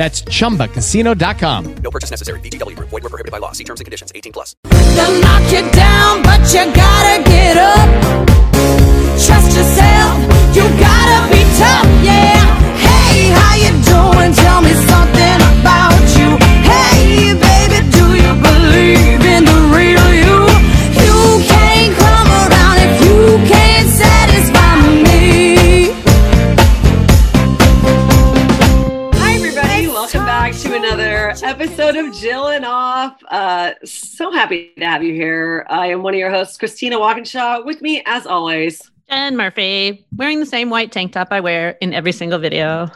That's chumbacasino.com. No purchase necessary. VGW Group. Void were prohibited by law. See terms and conditions. 18 plus. They'll knock you down, but you gotta get up. Trust yourself, you gotta be tough, yeah. Hey, how you doing? Tell me something about you. Hey, baby, do you believe episode of Jill and Off. Uh, so happy to have you here. I am one of your hosts, Christina Walkinshaw. With me, as always, Jen Murphy, wearing the same white tank top I wear in every single video.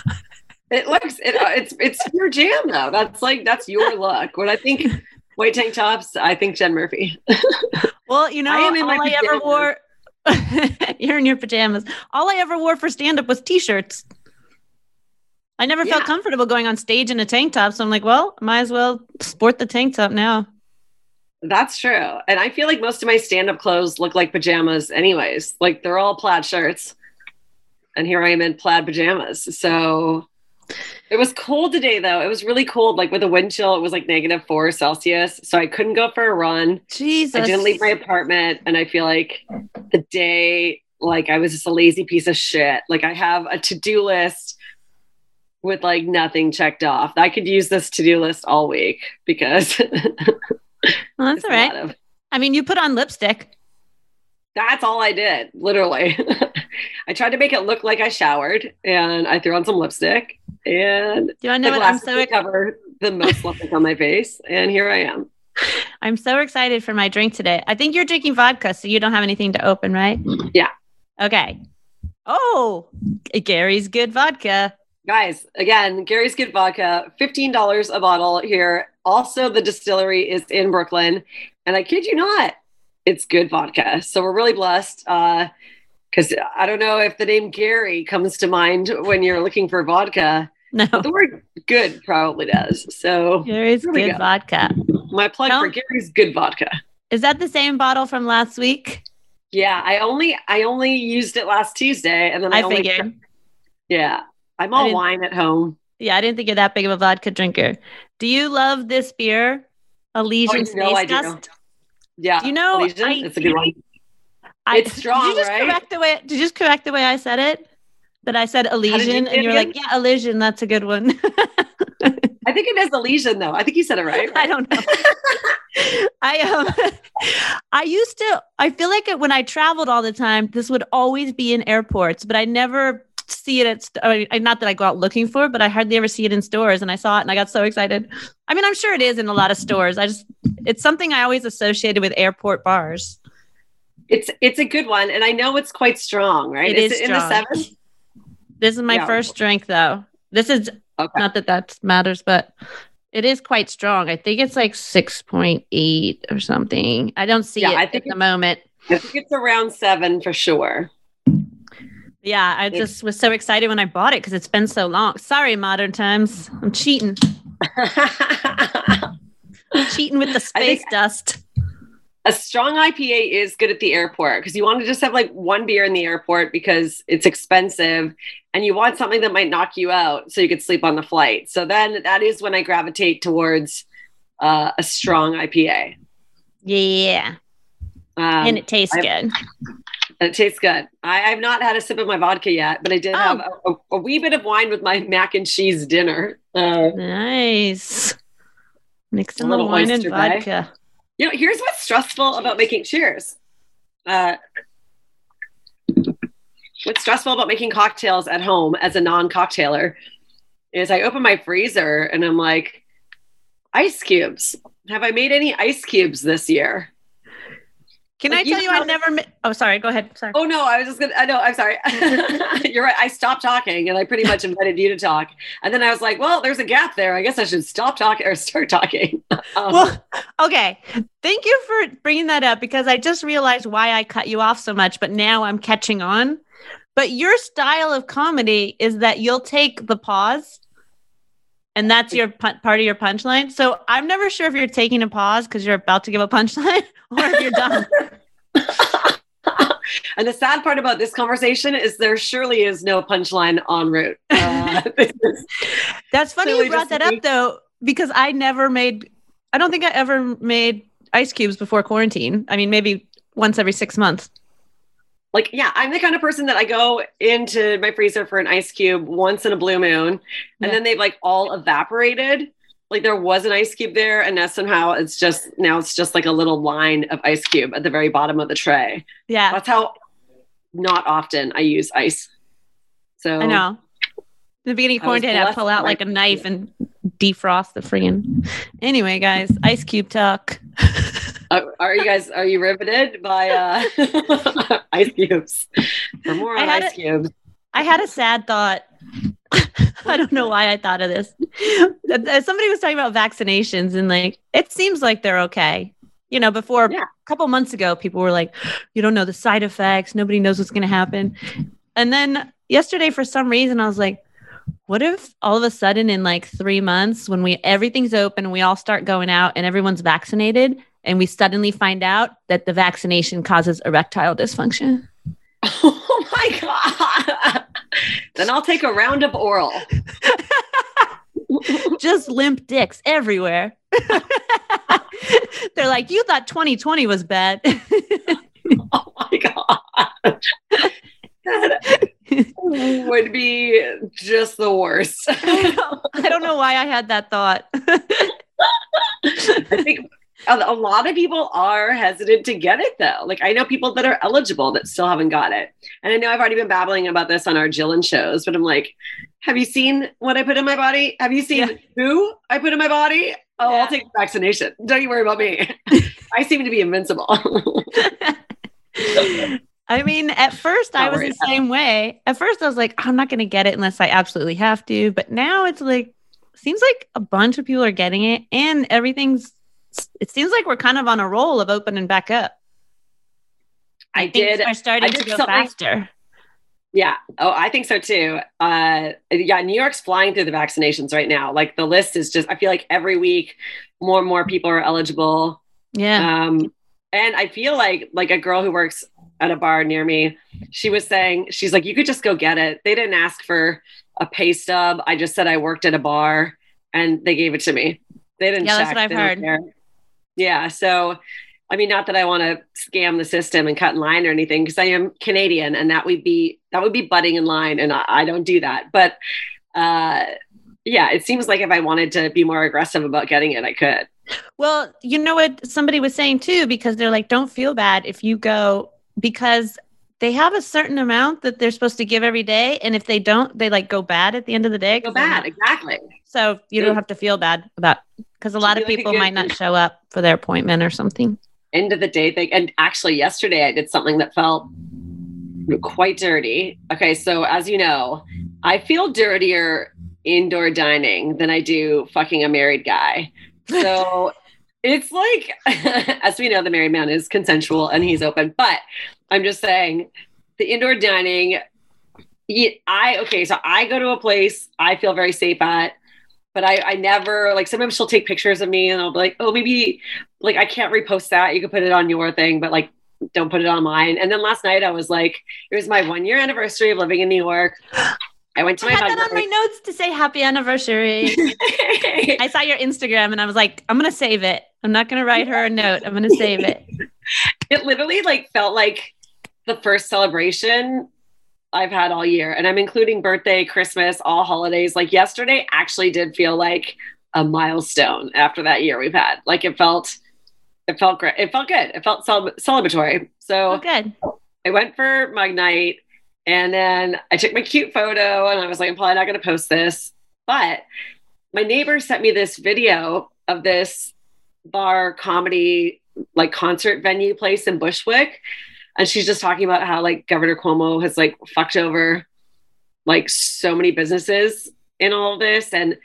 it looks it, uh, it's it's your jam though. That's like that's your look. When I think white tank tops, I think Jen Murphy. Well, you know, I am in my all I ever wore. You're in your pajamas. All I ever wore for stand up was t shirts. I never felt comfortable going on stage in a tank top. So I'm like, well, might as well sport the tank top now. That's true. And I feel like most of my stand-up clothes look like pajamas anyways. Like they're all plaid shirts. And here I am in plaid pajamas. So it was cold today though. It was really cold. Like with a wind chill, it was like negative four Celsius. So I couldn't go for a run. Jesus. I didn't leave my apartment. And I feel like the day, like I was just a lazy piece of shit. Like I have a to-do list with like nothing checked off. I could use this to-do list all week because Well, that's all lot of- I mean, you put on lipstick. That's all I did, literally. I tried to make it look like I showered and I threw on some lipstick and Do I know what I'm so to cover the most lipstick on my face. And here I am. I'm so excited for my drink today. I think you're drinking vodka, so you don't have anything to open, right? Yeah. Okay. Oh, Gary's good vodka. Guys, again, Gary's Good Vodka, $15 a bottle here. Also, the distillery is in Brooklyn. And I kid you not, it's good vodka. So we're really blessed. Uh, because I don't know if the name Gary comes to mind when you're looking for vodka. No, the word good probably does. So Gary's good go. vodka. my plug Tell- for Gary's Good Vodka. Is that the same bottle from last week? Yeah, I only I only used it last Tuesday, and then I, I only, figured. Yeah, I'm all wine at home. Yeah, I didn't think you're that big of a vodka drinker. Do you love this beer, Elysian Oh, you Space. Dust? Yeah, Do you know, Elysian, I- it's a good one. I, It's strong, Did you just right? correct the way? Did you just correct the way I said it? That I said Elysian, say and you were like, "Yeah, Elysian, that's a good one." I think it is Elysian though. I think you said it right. I don't know. I um, I used to. I feel like it, when I traveled all the time, this would always be in airports, but I never see it at. I mean, not that I go out looking for, it, but I hardly ever see it in stores. And I saw it, and I got so excited. I mean, I'm sure it is in a lot of stores. I just, it's something I always associated with airport bars. It's it's a good one, and I know it's quite strong, right? It is it in the seven? This is my Yeah. first drink, though. This is Okay. not that that matters, but it is quite strong. I think it's like six point eight or something. I don't see Yeah, it I at think the moment. I think it's around seven for sure. Yeah, I just was so excited when I bought it because it's been so long. Sorry, modern times. I'm cheating. cheating with the space dust. a strong IPA is good at the airport because you want to just have like one beer in the airport because it's expensive and you want something that might knock you out so you could sleep on the flight. So then that is when I gravitate towards uh, a strong IPA. Yeah. Um, and it tastes I- good. And it tastes good. I, I've not had a sip of my vodka yet, but I did Oh. have a, a, a wee bit of wine with my mac and cheese dinner. Uh, Nice. Mixing A little wine and vodka. You know, here's what's stressful about making cheers. Uh, what's stressful about making cocktails at home as a non-cocktailer is I open my freezer and I'm like, ice cubes. Have I made any ice cubes this year? Can Like, I tell you, I never. Ma- oh, sorry. Go ahead. Sorry. Oh no, I was just gonna. I know. I'm sorry. You're right. I stopped talking, and I pretty much invited you to talk. And then I was like, "Well, there's a gap there. I guess I should stop talking or start talking." Um, Well, okay. Thank you for bringing that up because I just realized why I cut you off so much, but now I'm catching on. But your style of comedy is that you'll take the pause and that's your part of your punchline. So I'm never sure if you're taking a pause because you're about to give a punchline or if you're done. and the sad part about this conversation is there surely is no punchline en route. Uh, That's funny you brought that me. up though, because I never made, I don't think I ever made ice cubes before quarantine. I mean, maybe once every six months. Like, yeah, I'm the kind of person that I go into my freezer for an ice cube once in a blue moon, and Yeah. then they've like all evaporated. Like there was an ice cube there, and now somehow it's just now it's just like a little line of ice cube at the very bottom of the tray. Yeah, That's how not often I use ice. So I know. The beginning of I quarantine, I blessed pull out like a knife and defrost the friggin'. Anyway, guys, ice cube talk. Uh, are you guys are you riveted by uh, ice cubes? For more I on had ice a- cubes. I had a sad thought. I don't know why I thought of this. Somebody was talking about vaccinations and like it seems like they're okay. You know, before Yeah. a couple months ago, people were like, you don't know the side effects. Nobody knows what's going to happen. And then yesterday, for some reason, I was like, what if all of a sudden in like three months, when we everything's open and we all start going out and everyone's vaccinated, and we suddenly find out that the vaccination causes erectile dysfunction? Oh my god! then I'll take a round of oral. just limp dicks everywhere. They're like, you thought 2020 was bad. Oh my god! That would be just the worst. I don't know why I had that thought. I think a, lot of people are hesitant to get it though. Like I know people that are eligible that still haven't got it. And I know I've already been babbling about this on our Jillian shows, but I'm like, have you seen what I put in my body? Have you seen Yeah. who I put in my body? Oh, Yeah. I'll take the vaccination. Don't you worry about me. I seem to be invincible. I mean, at first I Not was worried the same way. At first I was like, I'm not going to get it unless I absolutely have to. But now it's like, seems like a bunch of people are getting it and everything's, it seems like we're kind of on a roll of opening back up. I Things did. are starting I to go something- faster. Yeah. Oh, I think so too. Uh, yeah, New York's flying through the vaccinations right now. Like the list is just, I feel like every week more and more people are eligible. Yeah. Um, and I feel like like a girl who works at a bar near me, she was saying, she's like, you could just go get it. They didn't ask for a pay stub. I just said I worked at a bar and they gave it to me. They didn't Yeah, that's what I've heard. care. Yeah. So I mean, not that I want to scam the system and cut in line or anything, because I am Canadian and that would be that would be butting in line, and I, I don't do that. But uh, yeah, it seems like if I wanted to be more aggressive about getting it, I could. Well, you know what somebody was saying too, because they're like, don't feel bad if you go because they have a certain amount that they're supposed to give every day. And if they don't, they like go bad at the end of the day. go bad, not- exactly. So you don't have to feel bad about because a lot of people might not show up for their appointment or something. End of the day thing. And actually, yesterday I did something that felt quite dirty. Okay, so as you know, I feel dirtier indoor dining than I do fucking a married guy. So it's like, as we know, the married man is consensual and he's open. But I'm just saying, the indoor dining, I okay. So I go to a place I feel very safe at, but I I never like. Sometimes she'll take pictures of me and I'll be like, oh, maybe like I can't repost that. You can put it on your thing, but like don't put it on mine. And then last night I was like, it was my one year anniversary of living in New York. I went to I my had that on my notes to say happy anniversary. I saw your Instagram and I was like, I'm gonna save it. I'm not gonna write her a note. I'm gonna save it. it literally like felt like the first celebration I've had all year. And I'm including birthday, Christmas, all holidays. Like yesterday actually did feel like a milestone after that year we've had. Like it felt, it felt great. It felt good. It felt cel- celebratory. So Oh, good. I went for my night and then I took my cute photo and I was like, I'm probably not going to post this. But my neighbor sent me this video of this bar comedy, like concert venue place in Bushwick. And she's just talking about how like Governor Cuomo has like fucked over like so many businesses in all this. And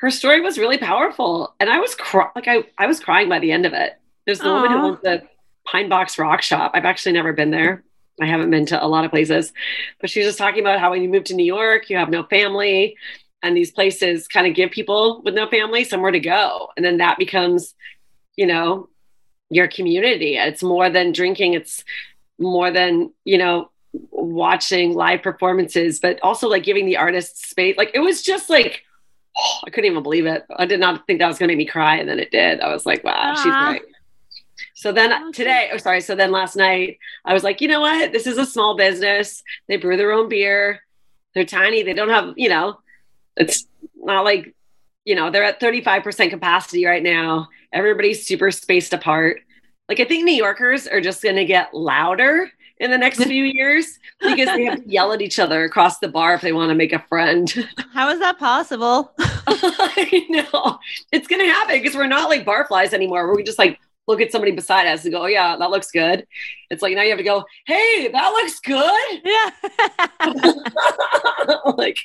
her story was really powerful. And I was cry- like, I, I was crying by the end of it. There's the woman who owns the Pine Box Rock Shop. I've actually never been there. I haven't been to a lot of places, but she's just talking about how when you move to New York, you have no family, and these places kind of give people with no family somewhere to go, and then that becomes, you know, your community. It's more than drinking. It's more than you know watching live performances, but also like giving the artists space. Like it was just like. I couldn't even believe it. I did not think that was going to make me cry, and then it did. I was like, "Wow, she's Aw. right." So then Oh, today, oh sorry, so then last night I was like, you know what? This is a small business. They brew their own beer. They're tiny. They don't have, you know, it's not like, you know, they're at 35% capacity right now. Everybody's super spaced apart. Like I think New Yorkers are just going to get louder in the next few years because they have to yell at each other across the bar if they want to make a friend. How is that possible? I know it's going to happen because we're not like barflies anymore. Where we just like look at somebody beside us and go, oh, "Yeah, that looks good." It's like now you have to go, "Hey, that looks good." yeah. like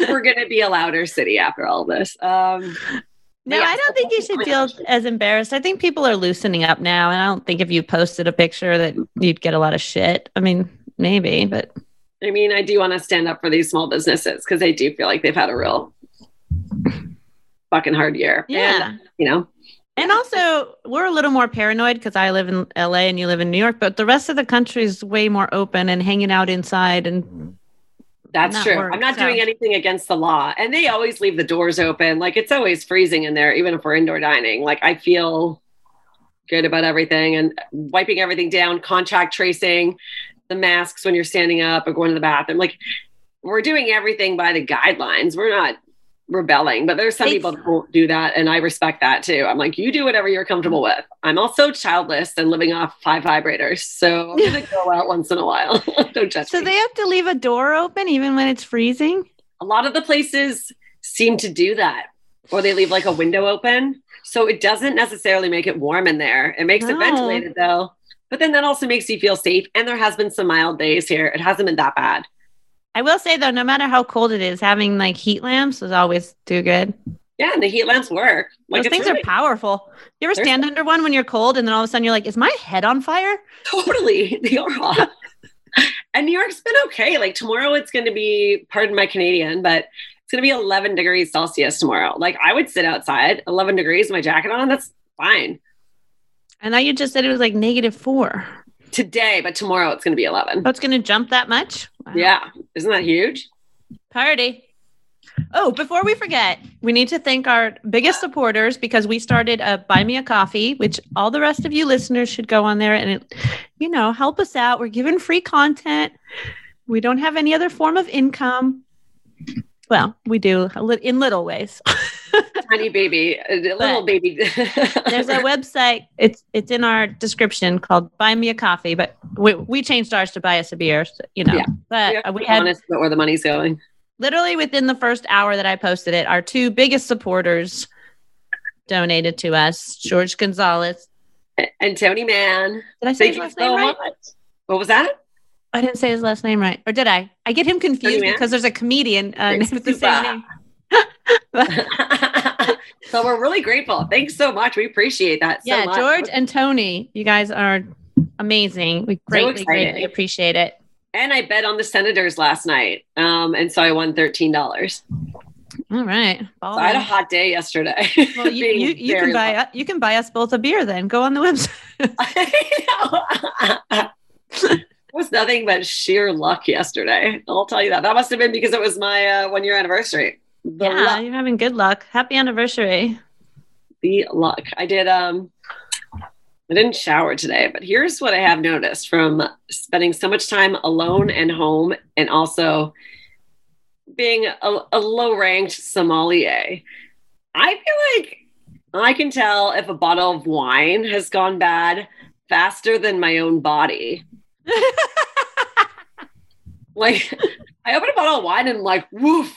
we're going to be a louder city after all this. Um, No, Yeah. I don't think you should feel as embarrassed. I think people are loosening up now, and I don't think if you posted a picture that you'd get a lot of shit. I mean, maybe, but I mean, I do want to stand up for these small businesses because I do feel like they've had a real fucking hard year. yeah. And, you know, And also, we're a little more paranoid because I live in LA and you live in New York, but the rest of the country is way more open and hanging out inside. And mm-hmm. That's Not true. work, I'm not so. doing anything against the law. And they always leave the doors open. Like it's always freezing in there, even if we're indoor dining. Like I feel good about everything and wiping everything down, contact tracing, the masks when you're standing up or going to the bathroom. Like we're doing everything by the guidelines. We're not rebelling, but there's some It's- people that won't do that. And I respect that too. I'm like, you do whatever you're comfortable with. I'm also childless and living off five vibrators. So I'm going to go out once in a while. Don't judge so me they have to leave a door open even when it's freezing. a lot of the places seem to do that or they leave like a window open so it doesn't necessarily make it warm in there it makes it ventilated though but then that also makes you feel safe and there has been some mild days here it hasn't been that bad I will say though, no matter how cold it is, having like heat lamps is always do good. yeah and the heat lamps work like Those things really- are powerful. You ever They're- stand under one when you're cold and then all of a sudden you're like, is my head on fire? totally they are hot and new york's been okay like tomorrow it's going to be pardon my canadian but it's going to be 11 degrees celsius tomorrow like i would sit outside 11 degrees with my jacket on that's fine I thought you just said it was like negative four. Today but tomorrow it's going to be 11 Oh, it's going to jump that much? Wow. yeah isn't that huge Party. Oh, before we forget, we need to thank our biggest supporters because we started a Buy Me a Coffee, which all the rest of you listeners should go on there and, it, you know, help us out. We're giving free content. We don't have any other form of income. Well, we do in little ways. tiny baby, a little baby. There's a website. It's it's in our description called Buy Me a Coffee, but we, we changed ours to Buy Us a Beer. so, you know, Yeah. but We have to we be had honest about where the money's going. literally within the first hour that I posted it, our two biggest supporters donated to us George Gonzalez. And Tony Mann. Did I say thank his you last so name right? much. What was that? I didn't say his last name right. Or did I? I get him confused Man? because there's a comedian uh, Thanks, with the same name. so we're really grateful. Thanks so much. We appreciate that. so yeah, much. George and Tony, you guys are amazing. We greatly, exciting. greatly appreciate it. And I bet on the Senators last night. Um, and so I won $13. So All right. I had a hot day yesterday. well, you, you, you can buy uh, you can buy us both a beer then. Go on the website. Was nothing but sheer luck yesterday. I'll tell you that. That must have been because it was my uh, one year anniversary. The yeah, luck, you're having good luck. Happy anniversary. the luck. I did. Um, I didn't shower today, but here's what I have noticed from spending so much time alone and home, and also being a, a low ranked sommelier. I feel like I can tell if a bottle of wine has gone bad faster than my own body. like I open a bottle of wine and I'm like, woof.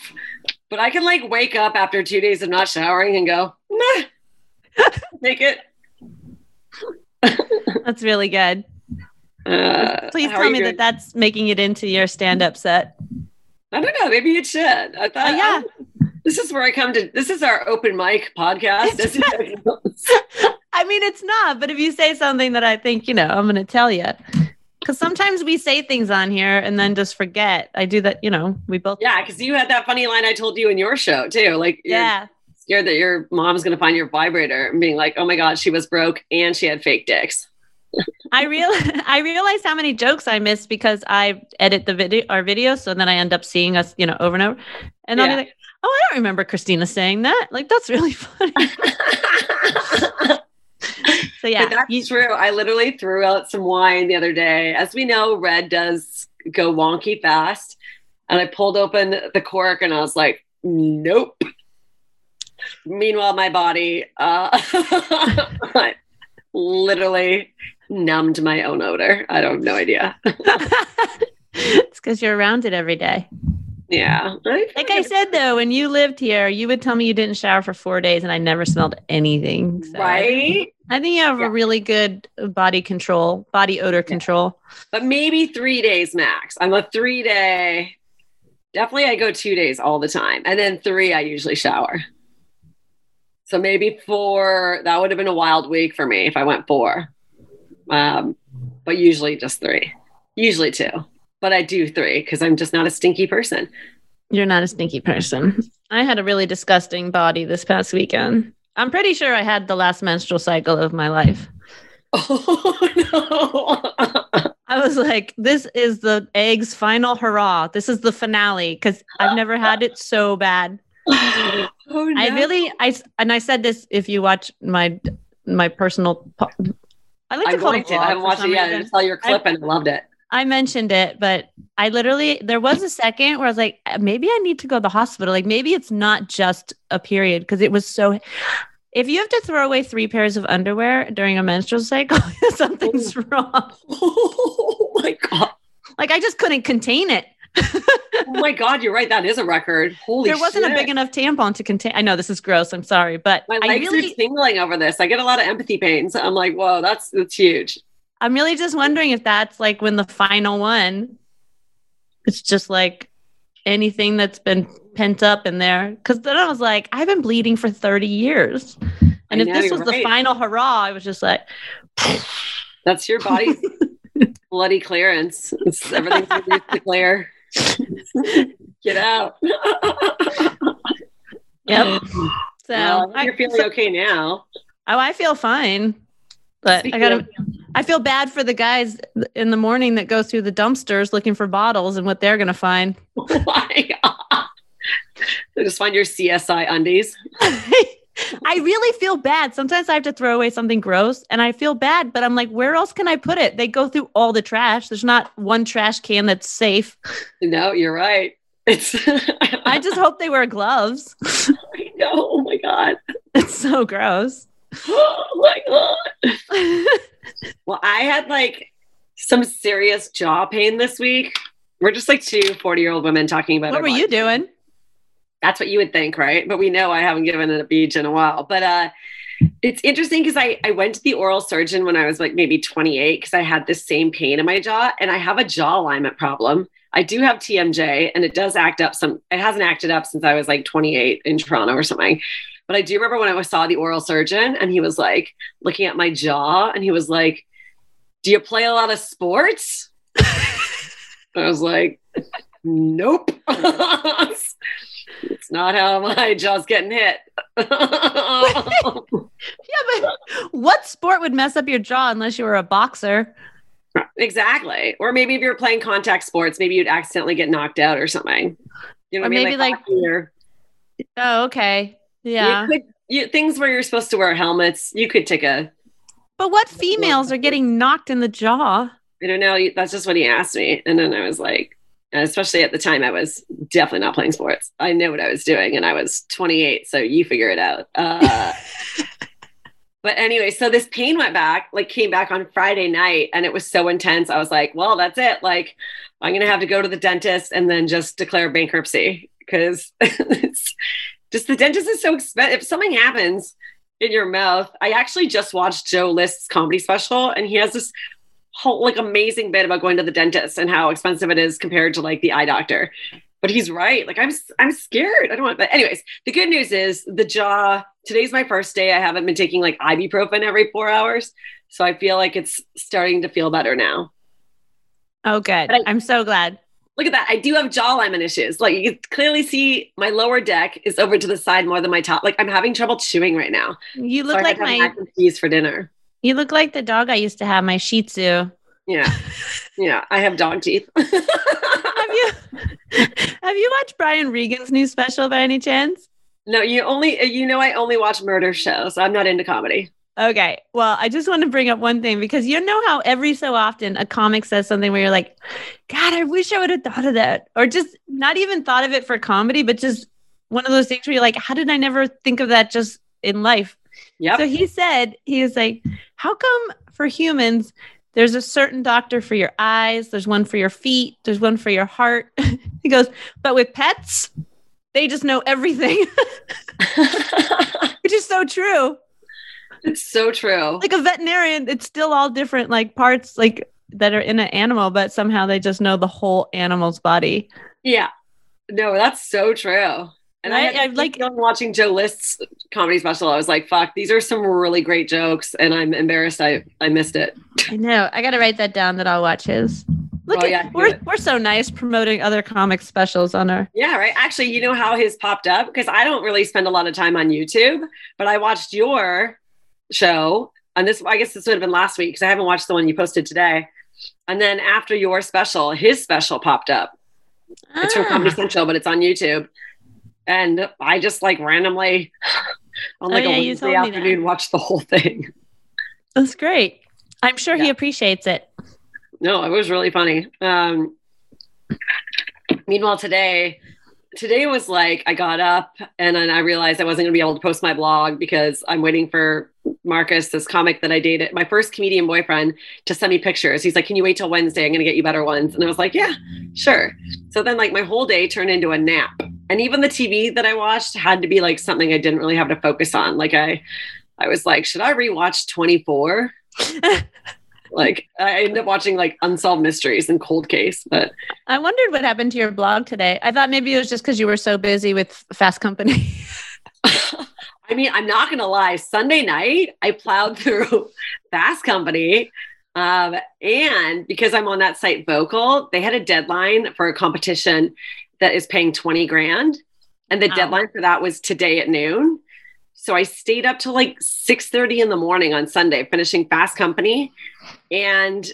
But I can like wake up after two days of not showering and go, nah, make it. That's really good. Uh, Please tell me doing? that that's making it into your stand-up set. I don't know. Maybe it should. I thought, Uh, yeah. this is where I come to. This is our open mic podcast. I mean, it's not, but if you say something that I think, you know, I'm going to tell you. Because sometimes we say things on here and then just forget. I do that, you know, we both. yeah, because you had that funny line I told you in your show too. Like, Yeah. scared that your mom's going to find your vibrator and being like, oh my God, she was broke and she had fake dicks. I real I realized how many jokes I missed because I edit the video our videos, so then I end up seeing us, you know, over and over. And I'll be like, oh, I don't remember Christina saying that. Like that's really funny. So yeah, but that's you- true. I literally threw out some wine the other day. As we know, red does go wonky fast. And I pulled open the cork and I was like, nope. Meanwhile, my body uh, literally numbed my own odor. I don't have no idea. it's because you're around it every day. Yeah. Like I said though, when you lived here, you would tell me you didn't shower for four days, and I never smelled anything. So Right? I think you have Yeah. a really good body control, body odor control. But maybe three days max. I'm a three day. Definitely, I go two days all the time, and then three, I usually shower. So maybe four. That would have been a wild week for me if I went four. Um, but usually just three. Usually two, but I do three because I'm just not a stinky person. You're not a stinky person. I had a really disgusting body this past weekend. I'm pretty sure I had the last menstrual cycle of my life. Oh no! I was like, this is the egg's final hurrah. This is the finale because I've never had it so bad. oh no! I really, I and I said this if you watch my my personal. po- I like to I'm call it. I haven't watched it some yet. I saw your clip and I loved it. I mentioned it, but I literally there was a second where I was like, "Uh, maybe I need to go to the hospital. Like maybe it's not just a period because it was so. If you have to throw away three pairs of underwear during a menstrual cycle, something's wrong. Oh my god! Like I just couldn't contain it. Oh my god! You're right. That is a record. Holy! there wasn't a big enough tampon to contain. I know this is gross. I'm sorry, but My I legs really, are tingling over this. I get a lot of empathy pains. I'm like, whoa, that's that's huge. I'm really just wondering if that's like when the final one. It's just like anything that's been pent up in there. Because then I was like, I've been bleeding for 30 years, and I if know, this was the final hurrah, I was just like, That's your body's bloody clearance. It's, everything's to clear. Get out. yep. So Well, I, you're feeling so- okay now. oh, I feel fine, but I gotta. I feel bad for the guys in the morning that go through the dumpsters looking for bottles and what they're gonna find. Oh my god. Just find your CSI undies. I really feel bad. Sometimes I have to throw away something gross and I feel bad, but I'm like, where else can I put it? They go through all the trash. There's not one trash can that's safe. No, you're right. It's I just hope they wear gloves. I know. Oh my god. it's so gross. Oh my god. Well, I had like some serious jaw pain this week. We're just like two 40 year old women talking about what were you doing? That's what you would think, right? But we know I haven't given it a beach in a while. But uh it's interesting because I, I went to the oral surgeon when I was like maybe 28 because I had this same pain in my jaw and I have a jaw alignment problem. I do have TMJ and it does act up some, it hasn't acted up since I was like 28 in Toronto or something. But I do remember when I saw the oral surgeon and he was like looking at my jaw and he was like, Do you play a lot of sports? I was like, Nope. it's not how my jaw's getting hit. Yeah, but what sport would mess up your jaw unless you were a boxer? exactly. Or maybe if you're playing contact sports, maybe you'd accidentally get knocked out or something. You know, Or I mean? maybe, like- or- Oh, okay. Yeah. You could, you, things where you're supposed to wear helmets, you could take a. But what females are getting knocked in the jaw? I don't know. That's just what he asked me, and then I was like, especially at the time, I was definitely not playing sports. I know what I was doing, and I was 28, so you figure it out. Uh, but anyway, so this pain went back, like came back on Friday night, and it was so intense. I was like, well, that's it. Like, I'm gonna have to go to the dentist and then just declare bankruptcy because it's just the dentist is so expensive. If something happens in your mouth, I actually just watched Joe List's comedy special, and he has this whole like amazing bit about going to the dentist and how expensive it is compared to like the eye doctor. But he's right. Like I'm, I'm scared. I don't want. But anyways, the good news is the jaw. Today's my first day. I haven't been taking like ibuprofen every four hours, so I feel like it's starting to feel better now. Oh, good. I- I'm so glad. Look at that. I do have jaw alignment issues. Like you can clearly see my lower deck is over to the side more than my top. Like I'm having trouble chewing right now. You look like had to have my mac and cheese for dinner. you look like the dog I used to have, my Shih Tzu. Yeah. Yeah. I have dog teeth. Have you have you watched Brian Regan's new special by any chance? no, you only you know I only watch murder shows. I'm not into comedy. Okay. Well, I just want to bring up one thing because you know how every so often a comic says something where you're like, God, I wish I would have thought of that. Or just not even thought of it for comedy, but just one of those things where you're like, how did I never think of that just in life? Yep. So he said, he was like, How come for humans, there's a certain doctor for your eyes, there's one for your feet, there's one for your heart? he goes, But with pets, they just know everything, which is so true. It's so true. Like a veterinarian, it's still all different, like parts like that are in an animal, but somehow they just know the whole animal's body. Yeah. No, that's so true. And I, Right? had I like- watching Joe List's comedy special. I was like, fuck, these are some really great jokes. And I'm embarrassed I, I missed it. I know. I got to write that down that I'll watch his. Look Oh, at yeah, do we're we're so nice promoting other comic specials on our Yeah, right. Actually, you know how his popped up? Because I don't really spend a lot of time on YouTube, but I watched your show. And this, I guess this would have been last week because I haven't watched the one you posted today. And then after your special, his special popped up. It's from Comedy Ah. Central, but it's on YouTube. And I just like randomly on Oh, like yeah, a Wednesday afternoon watched the whole thing. That's great. I'm sure he appreciates it. No, it was really funny. Um, meanwhile, today, today was like I got up and then I realized I wasn't going to be able to post my blog because I'm waiting for Marcus, this comic that I dated, my first comedian boyfriend, to send me pictures. He's like, "Can you wait till Wednesday? I'm going to get you better ones." And I was like, "Yeah, sure." So then, like, my whole day turned into a nap, and even the TV that I watched had to be like something I didn't really have to focus on. Like I, I was like, "Should I rewatch 24?" like I ended up watching like Unsolved Mysteries and Cold Case, but I wondered what happened to your blog today. I thought maybe it was just because you were so busy with Fast Company. I mean, I'm not gonna lie. Sunday night, I plowed through Fast Company, um, and because I'm on that site, Vocal, they had a deadline for a competition that is paying 20 grand, and the Wow. deadline for that was today at noon. So I stayed up till like 6:30 in the morning on Sunday, finishing Fast Company, and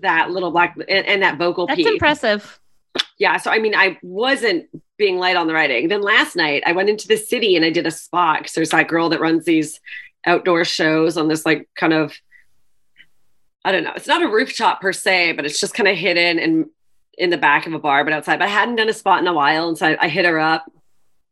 that little black and, and that Vocal That's piece. impressive. Yeah so i mean i wasn't being light on the writing. Then last night i went into the city and i did a spot because there's that girl that runs these outdoor shows on this like kind of i don't know it's not a rooftop per se but it's just kind of hidden and in the back of a bar but outside. But i hadn't done a spot in a while and so i, I hit her up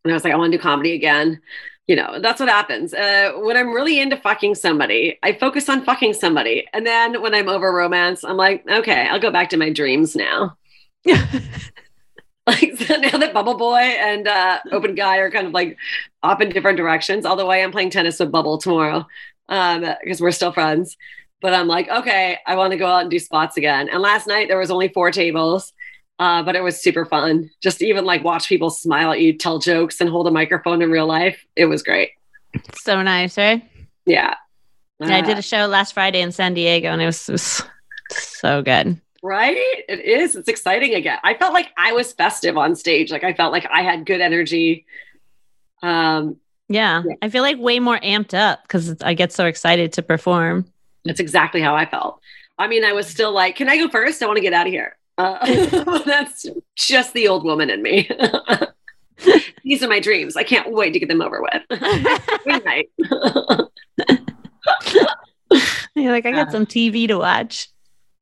and i was like i want to do comedy again. You know that's what happens. Uh, when i'm really into fucking somebody i focus on fucking somebody and then when i'm over romance i'm like okay i'll go back to my dreams now like so now that Bubble Boy and uh, Open Guy are kind of like off in different directions. Although I am playing tennis with Bubble tomorrow um, because we're still friends. But I'm like, okay, I want to go out and do spots again. And last night there was only four tables, uh, but it was super fun. Just even like watch people smile at you, tell jokes, and hold a microphone in real life. It was great. so nice, right? Yeah. Yeah, I did Uh, a show last Friday in San Diego and it was, it was so good. Right? It is. It's exciting again. I felt like I was festive on stage. Like I felt like I had good energy. Um, Yeah. Yeah. I feel like way more amped up because I get so excited to perform. That's exactly how I felt. I mean, I was still like, can I go first? I want to get out of here. Uh, that's just the old woman in me. These are my dreams. I can't wait to get them over with. Good night. You're like, I got some TV to watch.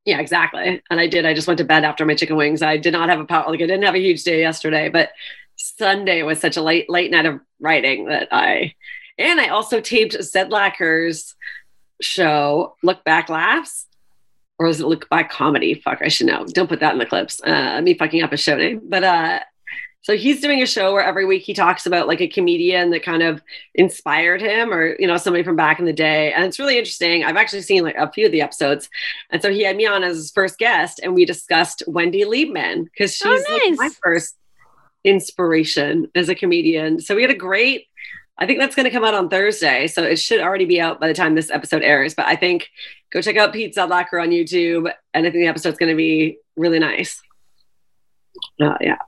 Yeah, exactly. And I did. I just went to bed after my chicken wings. I did not have a power like I didn't have a huge day yesterday, but Sunday was such a late late night of writing that I and I also taped Zedlacker's show, Look Back Laughs. Or is it Look Back Comedy? Fuck, I should know. Don't put that in the clips. Uh, me fucking up a show name. But uh so he's doing a show where every week he talks about like a comedian that kind of inspired him or, you know, somebody from back in the day. And it's really interesting. I've actually seen like a few of the episodes. And so he had me on as his first guest and we discussed Wendy Liebman because she's Oh, like, my first inspiration as a comedian. So we had a great, I think that's going to come out on Thursday. So it should already be out by the time this episode airs. But I think go check out Pete Zedlacker on YouTube. And I think the episode's going to be really nice. Uh, yeah.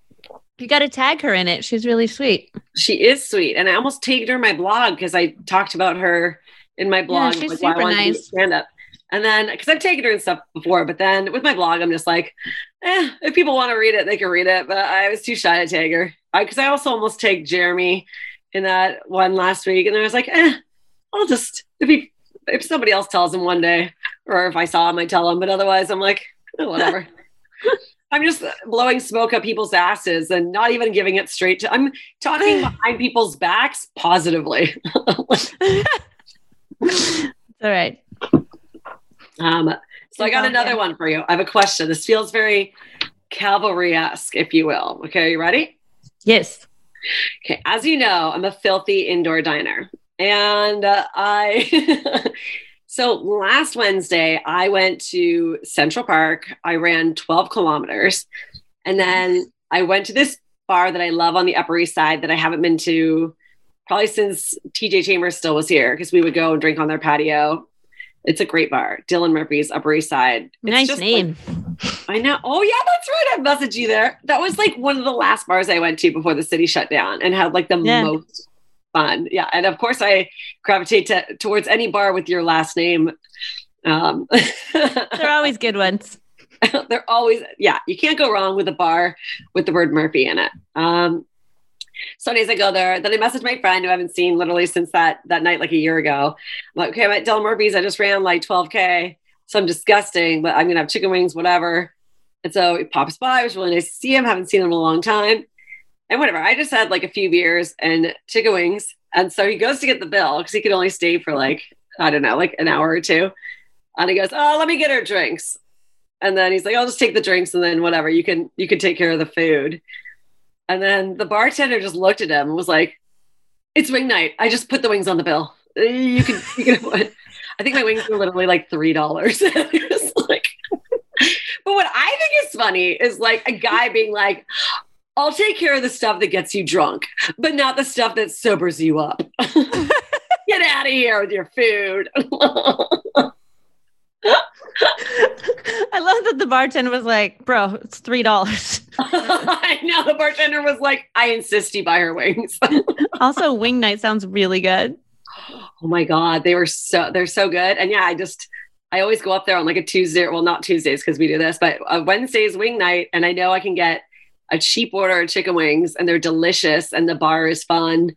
You got to tag her in it. She's really sweet. She is sweet. And I almost tagged her in my blog because I talked about her in my blog. Yeah, she's like, why I super wanted to do nice. Stand up. And then, because I've taken her and stuff before, but then with my blog, I'm just like, eh, if people want to read it, they can read it. But I was too shy to tag her. Because I, also almost tagged Jeremy in that one last week. And I was like, eh, I'll just, if he, if somebody else tells him one day, or if I saw him, I tell him. But otherwise, I'm like, eh, whatever. I'm just blowing smoke up people's asses and not even giving it straight to. I'm talking behind people's backs positively. All right. um, so I got Okay. another one for you. I have a question. This feels very cavalry esque, if you will. Okay, are you ready? Yes. Okay, as you know, I'm a filthy indoor diner. And uh, I, so last Wednesday, I went to Central Park. I ran 12 kilometers. And then I went to this bar that I love on the Upper East Side that I haven't been to probably since TJ Chambers still was here because we would go and drink on their patio. It's a great bar, Dylan Murphy's Upper East Side. It's nice just, like, name. I know. Oh yeah, that's right. I messaged you there. That was like one of the last bars I went to before the city shut down and had like the Yeah. most fun. Yeah, and of course I gravitate to, towards any bar with your last name. Um, They're always good ones. they're always yeah. You can't go wrong with a bar with the word Murphy in it. Um, so anyways, I go there. Then I message my friend who I haven't seen literally since that that night, like a year ago. I'm like, okay, I'm at Del Murphy's. I just ran like 12k, so I'm disgusting, but I'm gonna have chicken wings, whatever. And so he pops by. It was really nice to see him. Haven't seen him in a long time. And whatever. I just had like a few beers and chicken wings. And so he goes to get the bill because he could only stay for like, I don't know, like an hour or two. And he goes, Oh, let me get her drinks. And then he's like, I'll just take the drinks and then whatever, you can you can take care of the food. And then the bartender just looked at him and was like, It's wing night. I just put the wings on the bill. You can you can I think my wings were literally like three dollars. like but what I think is funny is like a guy being like, I'll take care of the stuff that gets you drunk, but not the stuff that sobers you up. Get out of here with your food. I love that the bartender was like, bro, it's $3. I know the bartender was like, I insist you buy her wings. also, wing night sounds really good. oh my God. They were so, they're so good. And yeah, I just, I always go up there on like a Tuesday, well, not Tuesdays because we do this, but uh, Wednesday's wing night. And I know I can get a cheap order of chicken wings and they're delicious and the bar is fun.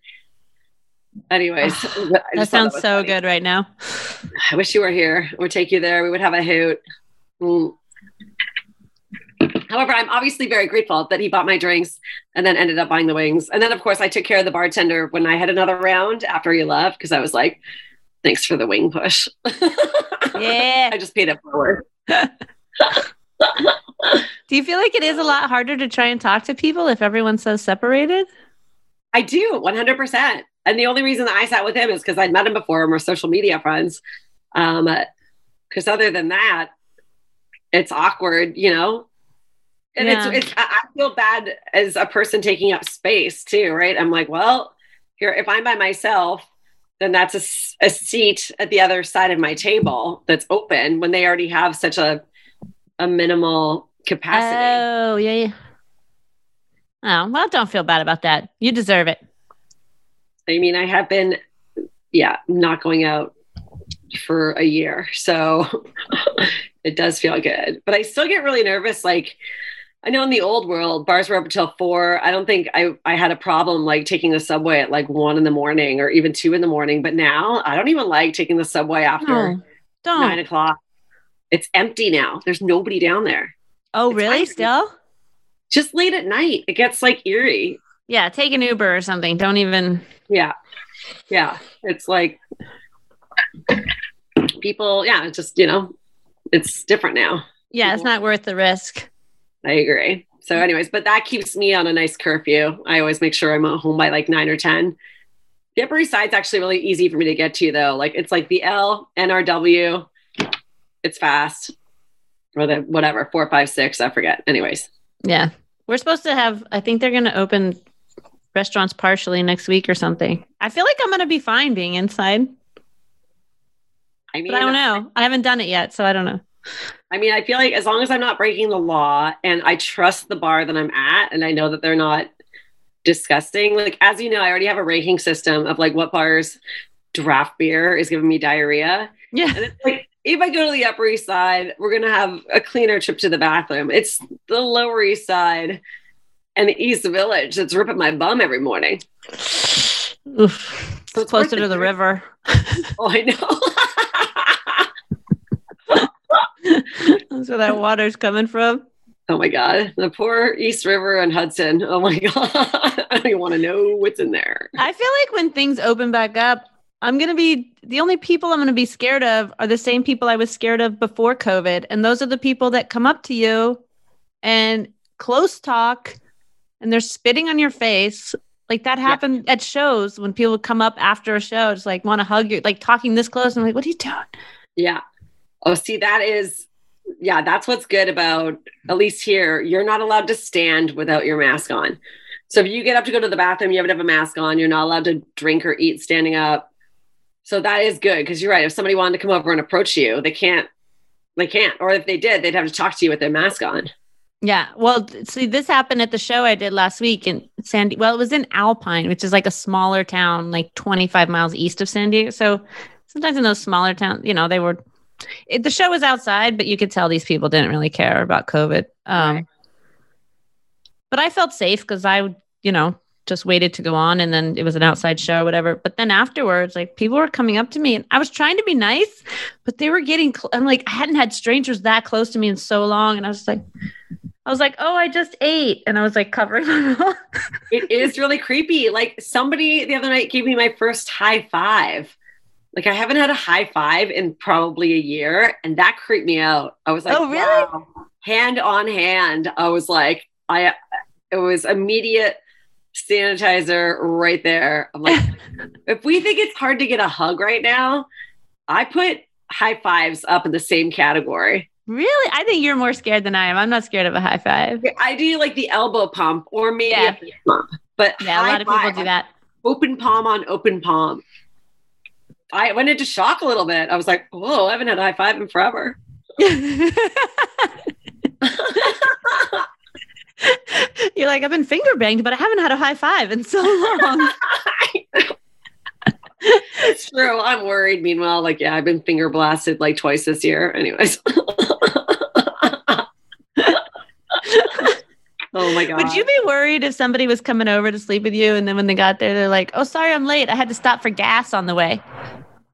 Anyways, thought That sounds was so funny. good right now. I wish you were here. We'd take you there. We would have a hoot. Mm. However, I'm obviously very grateful that he bought my drinks and then ended up buying the wings. And then, of course, I took care of the bartender when I had another round after he left because I was like, thanks for the wing push. Yeah. I just paid it forward. Do you feel like it is a lot harder to try and talk to people if everyone's so separated? I do 100%. And the only reason that I sat with him is because I'd met him before and we're social media friends. Um, because other than that, it's awkward, you know? And Yeah. it's, it's, I feel bad as a person taking up space too, right? I'm like, well, here, if I'm by myself, then that's a seat at the other side of my table that's open when they already have such a, a minimal capacity. Oh, yeah, yeah. Oh, well, don't feel bad about that. You deserve it. I mean, I have been, yeah, not going out for a year. So it does feel good. But I still get really nervous. Like, I know in the old world, bars were up until four. I don't think I, I had a problem like taking the subway at like one in the morning or even two in the morning. But now I don't even like taking the subway after No, nine o'clock. It's empty now. There's nobody down there. Oh, It's really? fine. Still? Just late at night, it gets like eerie. Yeah, take an Uber or something. Don't even. Yeah. Yeah. It's like people, yeah, it's just, you know, it's different now. Yeah, it's not worth the risk. I agree. So, anyways, but that keeps me on a nice curfew. I always make sure I'm at home by like nine or 10. The Upper East Side's actually really easy for me to get to, though. Like, it's like the L, NRW. It's fast. Or the whatever, four, five, six, I forget. Anyways. Yeah. We're supposed to have, I think they're going to open restaurants partially next week or something. I feel like I'm going to be fine being inside, I mean, but I don't know. I haven't done it yet, so I don't know. I mean, I feel like as long as I'm not breaking the law and I trust the bar that I'm at and I know that they're not disgusting, like as you know, I already have a ranking system of like what bars draft beer is giving me diarrhea. Yeah. And it's like if I go to the Upper East Side, we're gonna have a cleaner trip to the bathroom. It's the Lower East Side and the East Village that's ripping my bum every morning. Oof. So It's closer to the river. Oh, I know. That's where that water's coming from. oh my god, the poor East River and Hudson. Oh my god, I don't even want to know what's in there. I feel like when things open back up, I'm going to be the only people I'm going to be scared of are the same people I was scared of before COVID. And those are the people that come up to you and close talk and they're spitting on your face. Like that happened at shows when people come up after a show, just like want to hug you, like talking this close. And I'm like, what are you doing? Yeah. Oh, see, that is, yeah, that's what's good about, at least here, you're not allowed to stand without your mask on. So if you get up to go to the bathroom, you have to have a mask on. You're not allowed to drink or eat standing up. So that is good because you're right. If somebody wanted to come over and approach you, they can't, they can't. Or if they did, they'd have to talk to you with their mask on. Yeah. Well, see, this happened at the show I did last week in San. Well, it was in Alpine, which is like a smaller town, like 25 miles east of San Diego. So sometimes in those smaller towns, you know, they were. It, the show was outside, but you could tell these people didn't really care about COVID. Um, Right. But I felt safe because I, you know, just waited to go on, and then it was an outside show, whatever. But then afterwards, like people were coming up to me, and I was trying to be nice, but they were getting. Cl- I'm like, I hadn't had strangers that close to me in so long, and I was like. I was like, "Oh, I just ate," and I was like covering my mouth. It is really creepy. Like somebody the other night gave me my first high five. Like I haven't had a high five in probably a year, and that creeped me out. I was like, Oh, really? wow. Hand on hand. I was like, I. It was immediate sanitizer right there. I'm like, if we think it's hard to get a hug right now, I put high fives up in the same category. really? I think you're more scared than I am. I'm not scared of a high five. I do like the elbow pump or maybe Yeah. a pump, but Yeah, a lot of people five, do that. open palm on open palm. I went into shock a little bit. I was like, whoa, I haven't had a high five in forever. You're like, I've been finger banged, but I haven't had a high five in so long. it's true. I'm worried. Meanwhile, like, yeah, I've been finger blasted like twice this year. Anyways. oh my God. Would you be worried if somebody was coming over to sleep with you and then when they got there, they're like, oh, sorry, I'm late. I had to stop for gas on the way.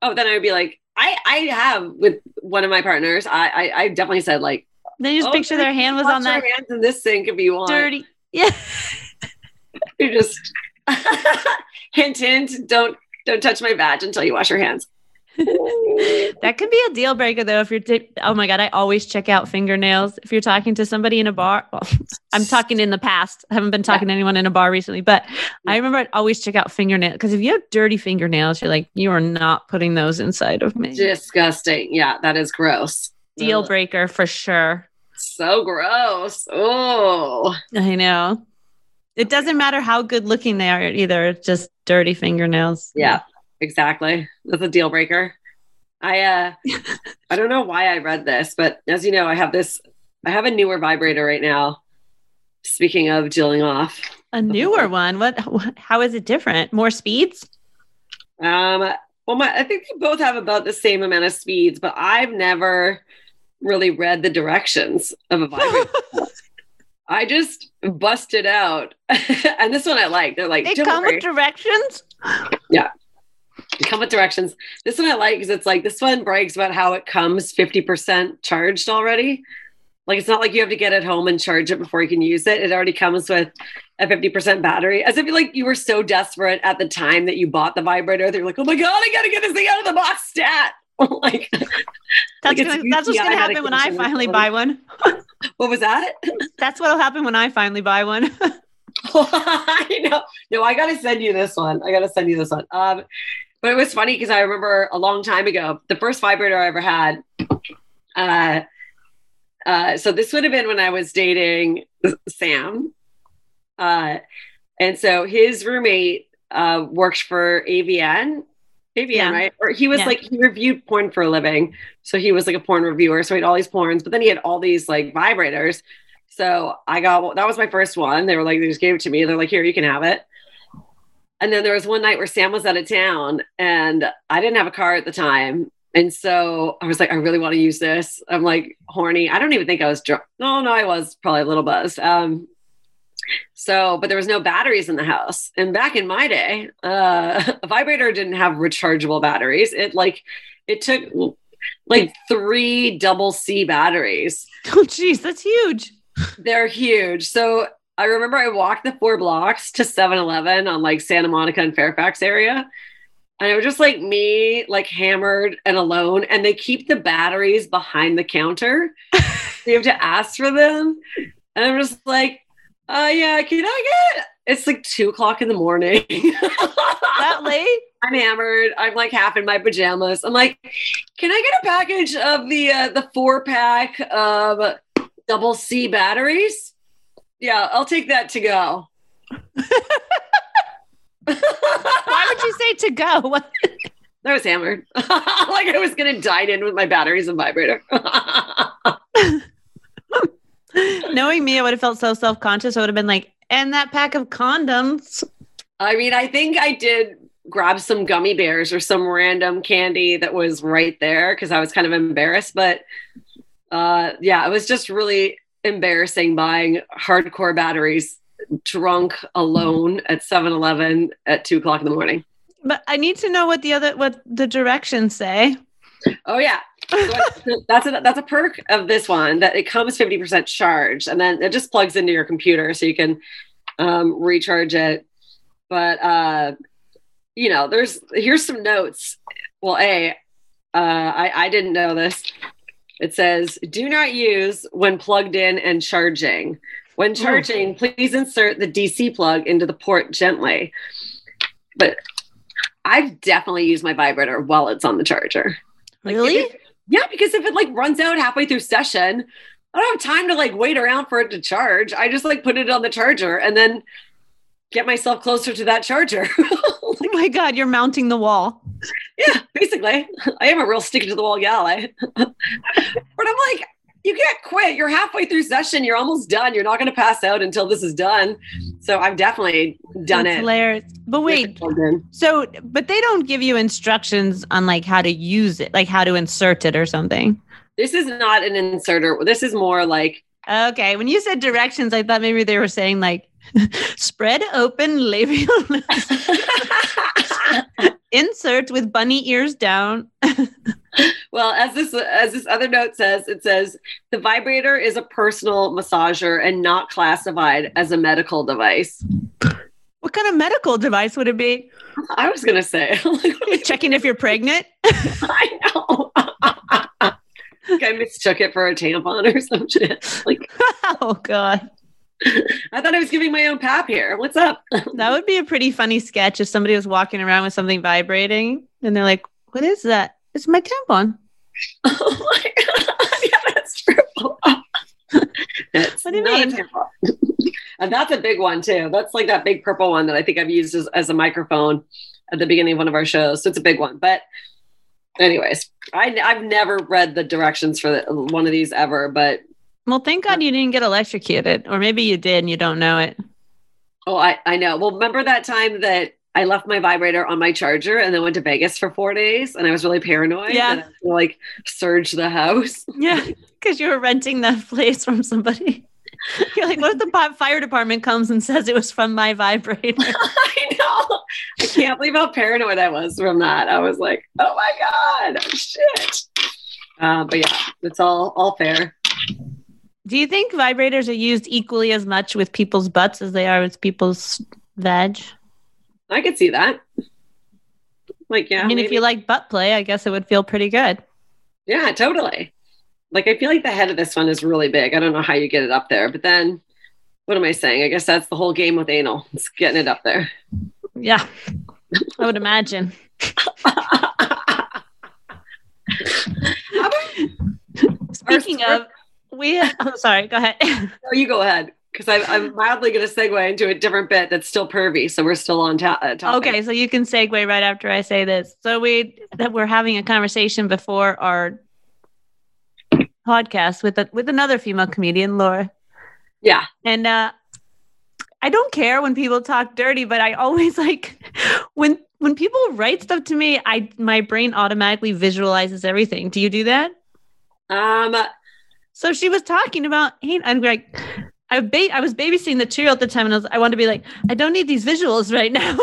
oh, then I would be like, I, I have with one of my partners, I, I, I definitely said, like, Then you just oh, picture their hand was on that your hands in this sink if you want. dirty. Yeah. You just hint, hint, don't, don't touch my badge until you wash your hands. That could be a deal breaker though. If you're, t- oh my God, I always check out fingernails. If you're talking to somebody in a bar, well, I'm talking in the past. I haven't been talking to anyone in a bar recently, but I remember I'd always check out fingernails because if you have dirty fingernails, you're like, you are not putting those inside of me. Disgusting. Yeah, that is gross. Deal Ugh. breaker for sure. So gross. Oh, I know. It doesn't matter how good looking they are either. It's just dirty fingernails. yeah, exactly. That's a deal breaker. I uh I don't know why I read this, but as you know, I have this I have a newer vibrator right now. Speaking of dealing off. A newer one. What, what? How is it different? More speeds? Um well my I think they both have about the same amount of speeds, but I've never really read the directions of a vibrator. I just busted out. and this one I like. They're like, They "Don't come worry." with directions. Yeah. They come with directions. This one I like because it's like this one brags about how it comes 50% charged already. Like it's not like you have to get it home and charge it before you can use it. It already comes with a 50% battery. As if like you were so desperate at the time that you bought the vibrator. They're like, oh my God, I gotta get this thing out of the box stat. like That's, Like gonna, that's what's gonna happen when I finally buy one. what was that? That's what'll happen when I finally buy one. I know. No, I gotta send you this one. I gotta send you this one. Um, but it was funny because I remember a long time ago, the first vibrator I ever had. Uh, uh, so this would have been when I was dating Sam, uh, and so his roommate uh, worked for AVN. AVN, Yeah. right? Or he was Yeah. like he reviewed porn for a living, so he was like a porn reviewer. So he had all these porns, but then he had all these like vibrators. So I got that was my first one. They were like, they just gave it to me. They're like, here, you can have it. And then there was one night where Sam was out of town and I didn't have a car at the time. And so I was like, I really want to use this. I'm like horny. I don't even think I was drunk. No, no, I was probably a little buzzed. Um, so, but there was no batteries in the house. And back in my day, uh, a vibrator didn't have rechargeable batteries. It like, it took like three double C batteries oh, geez, that's huge. they're huge. So I remember I walked the four blocks to 7 Eleven on like Santa Monica and Fairfax area. And it was just like me, like hammered and alone. And they keep the batteries behind the counter. you have to ask for them. And I'm just like, uh, yeah, can I get? It's like two o'clock in the morning. That late? I'm hammered. I'm like half in my pajamas. I'm like, can I get a package of the uh, the four pack of double C batteries? Yeah, I'll take that to go. Why would you say to go? I was hammered. like I was gonna dine in with my batteries and vibrator. Knowing me, I would have felt so self conscious. I would have been like, and that pack of condoms. I mean, I think I did grab some gummy bears or some random candy that was right there because I was kind of embarrassed. But uh, yeah, it was just really embarrassing buying hardcore batteries drunk alone at 7 Eleven at two o'clock in the morning. But I need to know what the other what the directions say. Oh, yeah. So that's a that's a perk of this one that it comes 50% charged and then it just plugs into your computer so you can um, recharge it. But uh, you know, there's here's some notes. Well, a uh, I I didn't know this. It says, "Do not use when plugged in and charging. When charging, please insert the DC plug into the port gently." But I've definitely used my vibrator while it's on the charger. Like, really? if yeah, because if it like runs out halfway through session, I don't have time to like wait around for it to charge. I just like put it on the charger and then get myself closer to that charger. oh my god, you're mounting the wall. yeah, basically. I am a real stick to the wall gal. I, but I'm like, you can't quit. You're halfway through session. You're almost done. You're not going to pass out until this is done. So I've definitely done That's it. hilarious. But wait, it plugged in. so but they don't give you instructions on like how to use it, like how to insert it or something. This is not an inserter. This is more like Okay, when you said directions, I thought maybe they were saying like spread open labial insert with bunny ears down. Well, as this as this other note says, it says the vibrator is a personal massager and not classified as a medical device. What kind of medical device would it be? I was gonna say, Checking if you're pregnant? I know. I mistook it for a tampon or some shit. Like oh god. I thought I was giving my own pap here. What's up? That would be a pretty funny sketch if somebody was walking around with something vibrating and they're like, What is that? It's my tampon. oh my god! Yeah, that's true. It's What do you mean? and that's a big one too. That's like that big purple one that I think I've used as, as a microphone at the beginning of one of our shows. So it's a big one. But anyways, I I've never read the directions for the, one of these ever. But Well, thank God you didn't get electrocuted. Or maybe you did and you don't know it. oh, I I know. Well, remember that time that. I left my vibrator on my charger and then went to Vegas for four days, and I was really paranoid. Yeah. that I gonna, like surge the house. Yeah. Because you were renting that place from somebody. You're like, what if the fire department comes and says it was from my vibrator? I know. I can't believe how paranoid I was from that. I was like, oh my God, shit. Uh, but yeah, it's all all fair. Do you think vibrators are used equally as much with people's butts as they are with people's vag? I could see that. Like, yeah. I mean, if you like butt play, I guess it would feel pretty good. Yeah, totally. Like I feel like the head of this one is really big. I don't know how you get it up there, but then what am I saying? I guess that's the whole game with anal. It's getting it up there. Yeah, I would imagine. Speaking of, we. I'm sorry. Go ahead. No, you go ahead because I'm, I'm mildly going to segue into a different bit that's still pervy. So we're still on ta- uh, topic. Okay, so you can segue right after I say this. So we that we're having a conversation before our podcast with a, with another female comedian, Laura, Yeah. and uh, I don't care when people talk dirty, but I always like when when people write stuff to me. I my brain automatically visualizes everything. Do you do that? Um, So she was talking about, hey, I'm like, I, ba- I was babysitting the two-year-old at the time, and I, was, I wanted to be like, I don't need these visuals right now.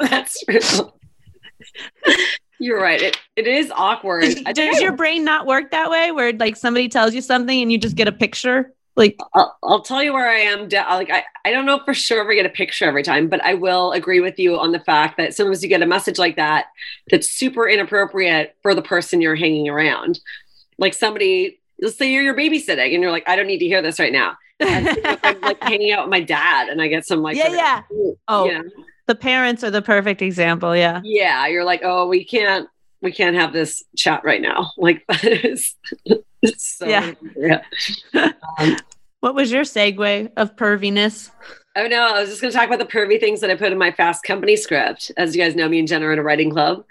that's true. You're right. It, it is awkward. I Does your brain not work that way, where like somebody tells you something and you just get a picture? Like, I'll, I'll tell you where I am. Like I, I don't know for sure if I get a picture every time, but I will agree with you on the fact that sometimes you get a message like that that's super inappropriate for the person you're hanging around. Like somebody, let's say you're, you're babysitting and you're like, I don't need to hear this right now. And I'm like hanging out with my dad and I get some like, yeah, yeah. Oh, you know, the parents are the perfect example. Yeah. yeah, you're like, oh, we can't, we can't have this chat right now. Like that is so Yeah. yeah. Um, what was your segue of perviness? Oh no, I was just going to talk about the pervy things that I put in my Fast Company script. As you guys know, me and Jen are in a writing club.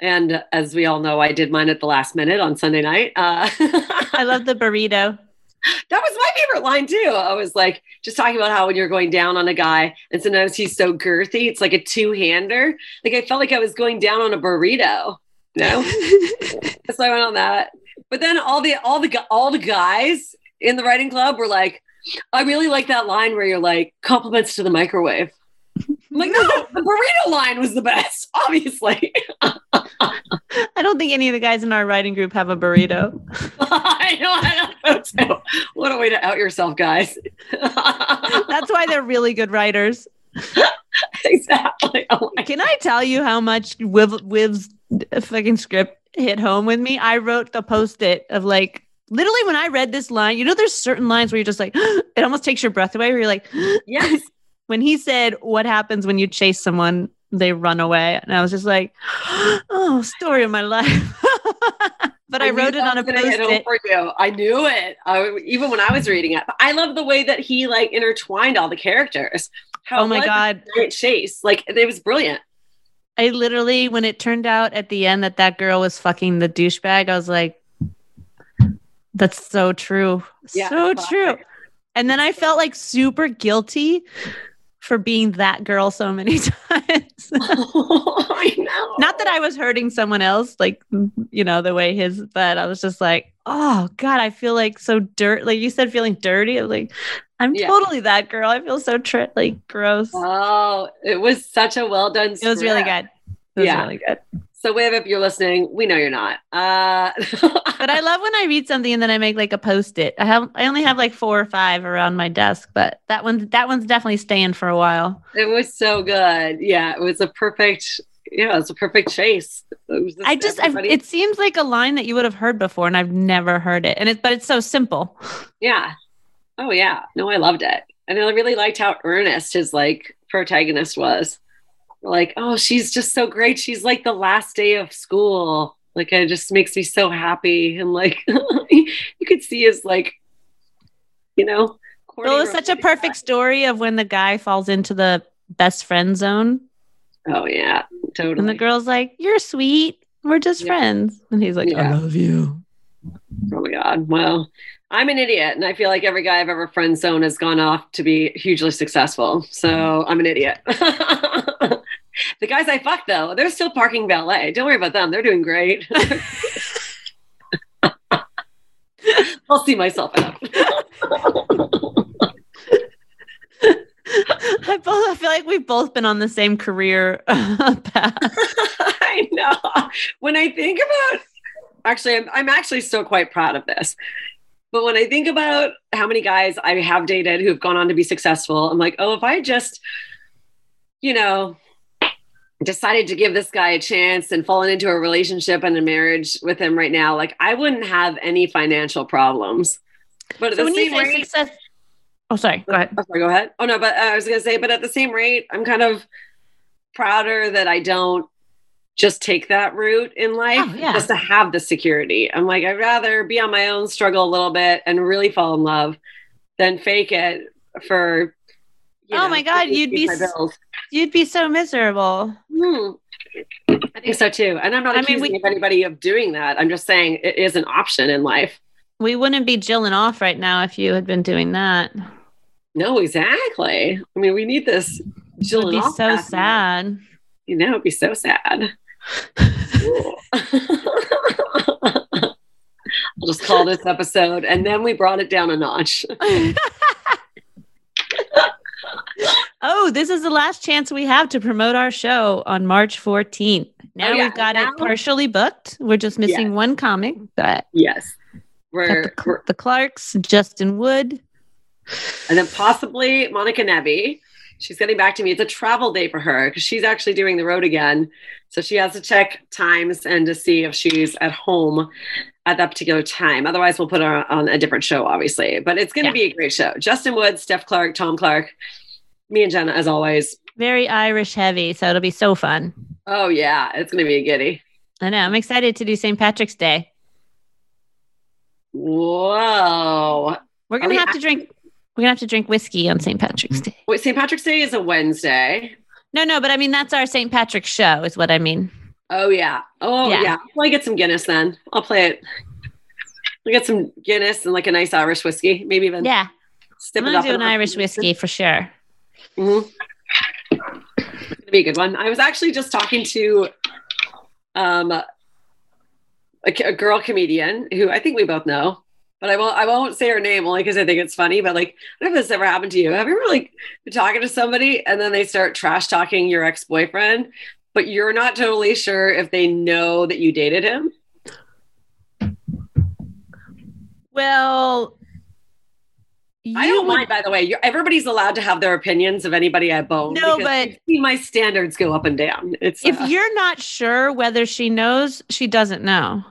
And as we all know, I did mine at the last minute on Sunday night. Uh, I love the burrito. that was my favorite line too. I was like, just talking about how when you're going down on a guy and sometimes he's so girthy, it's like a two hander. Like I felt like I was going down on a burrito. You know? so I went on that. But then all the all the all the guys in the writing club were like, I really like that line where you're like compliments to the microwave. I'm like, no, the burrito line was the best, obviously. I don't think any of the guys in our writing group have a burrito. I know, I know too. What a way to out yourself, guys. That's why they're really good writers. exactly. Oh Can I tell you how much Wiv, Wiv's fucking script hit home with me? I wrote the post it of like, literally when I read this line, you know, there's certain lines where you're just like, it almost takes your breath away, where you're like, yes. when he said, What happens when you chase someone? They run away. And I was just like, Oh, story of my life. but I, oh, knew wrote it on a post-it. for you. I knew it. I, even when I was reading it. But I love the way that he like intertwined all the characters. How Oh my it was a God. chase! Like it was brilliant. I literally, when it turned out at the end that that girl was fucking the douchebag, I was like, That's so true. Yeah, so true. And then I felt like super guilty for being that girl so many times. I know. Not that I was hurting someone else, like, you know, the way his, but I was just like, oh God, I feel like so dirt. Like you said, feeling dirty. I was like, I'm Yeah. totally that girl. I feel so tri- like gross. Oh, it was such a well done. It was really good. It was Yeah. really good. So, Wave, if you're listening, we know you're not. Uh, But I love when I read something and then I make like a post it. I have I only have like four or five around my desk, but that one that one's definitely staying for a while. it was so good. Yeah, it was a perfect. Yeah, it was a perfect chase. It just I just it seems like a line that you would have heard before and I've never heard it. And it's but it's so simple. Yeah. Oh yeah. No, I loved it. And I really liked how earnest his like protagonist was. Like, oh, she's just so great. She's like the last day of school. Like it just makes me so happy. And like you could see his like, you know, Well, it was such a perfect story of when the guy falls into the best friend zone Oh yeah, totally. and the girl's like, You're sweet. We're just Yeah. friends. And he's like, I love you. Oh my god. Well, I'm an idiot, and I feel like every guy I've ever friend zoned has gone off to be hugely successful. So I'm an idiot. the guys I fucked though, they're still parking valet. Don't worry about them. They're doing great. I'll see myself out. I both I feel like we've both been on the same career path. I know. When I think about, actually, I'm, I'm actually still quite proud of this. But when I think about how many guys I have dated who've gone on to be successful, I'm like, oh, if I just, you know, decided to give this guy a chance and fallen into a relationship and a marriage with him right now, like I wouldn't have any financial problems. But at So the same rate, success, oh sorry, go ahead. Oh, sorry, go ahead. Oh no, but uh, I was gonna say, but at the same rate, I'm kind of prouder that I don't just take that route in life Oh, yeah. just to have the security. I'm like, I'd rather be on my own, struggle a little bit, and really fall in love than fake it for. Oh know, my God, you'd be my s- bills. You'd be so miserable. Hmm. I think so too, and I'm not I mean, accusing we- of anybody of doing that. I'm just saying it is an option in life. We wouldn't be jilling off right now if you had been doing that. No, exactly. I mean, we need this. Be off so sad. You know, it'd be so sad. I'll just call this episode, and then we brought it down a notch. oh, this is the last chance we have to promote our show on March 14th. Now Oh, yeah. we've got Now- it partially booked. We're just missing Yes. one comic, but Yes, we're, the, we're the Clarks, Justin Wood. and then possibly Monica Nebi. She's getting back to me. It's a travel day for her because she's actually doing the road again. So she has to check times and to see if she's at home at that particular time. Otherwise, we'll put her on a different show, obviously. But it's going to Yeah. be a great show. Justin Wood, Steph Clark, Tom Clark, me and Jenna, as always. Very Irish heavy, so it'll be so fun. Oh, yeah, it's going to be a giddy. I know. I'm excited to do St. Patrick's Day. Whoa. We're gonna we have to drink. We're gonna have to drink whiskey on St. Patrick's mm, Day. Wait, St. Patrick's Day is a Wednesday. No, no, but I mean that's our St. Patrick's show, is what I mean. Oh yeah. Oh Yeah. yeah. Well, I get some Guinness then. I'll play it. I'll get some Guinness and like a nice Irish whiskey. Maybe even Yeah, step I'm gonna do an. Irish whiskey for sure. Mhm. It'll be a good one. I was actually just talking to um a, a girl comedian who I think we both know, but I won't I won't say her name only because I think it's funny. But like, I don't know if this ever happened to you. Have you ever like been talking to somebody and then they start trash talking your ex boyfriend, but you're not totally sure if they know that you dated him? Well, I don't would- mind, by the way. You're, everybody's allowed to have their opinions of anybody I bone. No, but- you see my standards go up and down. It's if uh, you're not sure whether she knows, she doesn't know.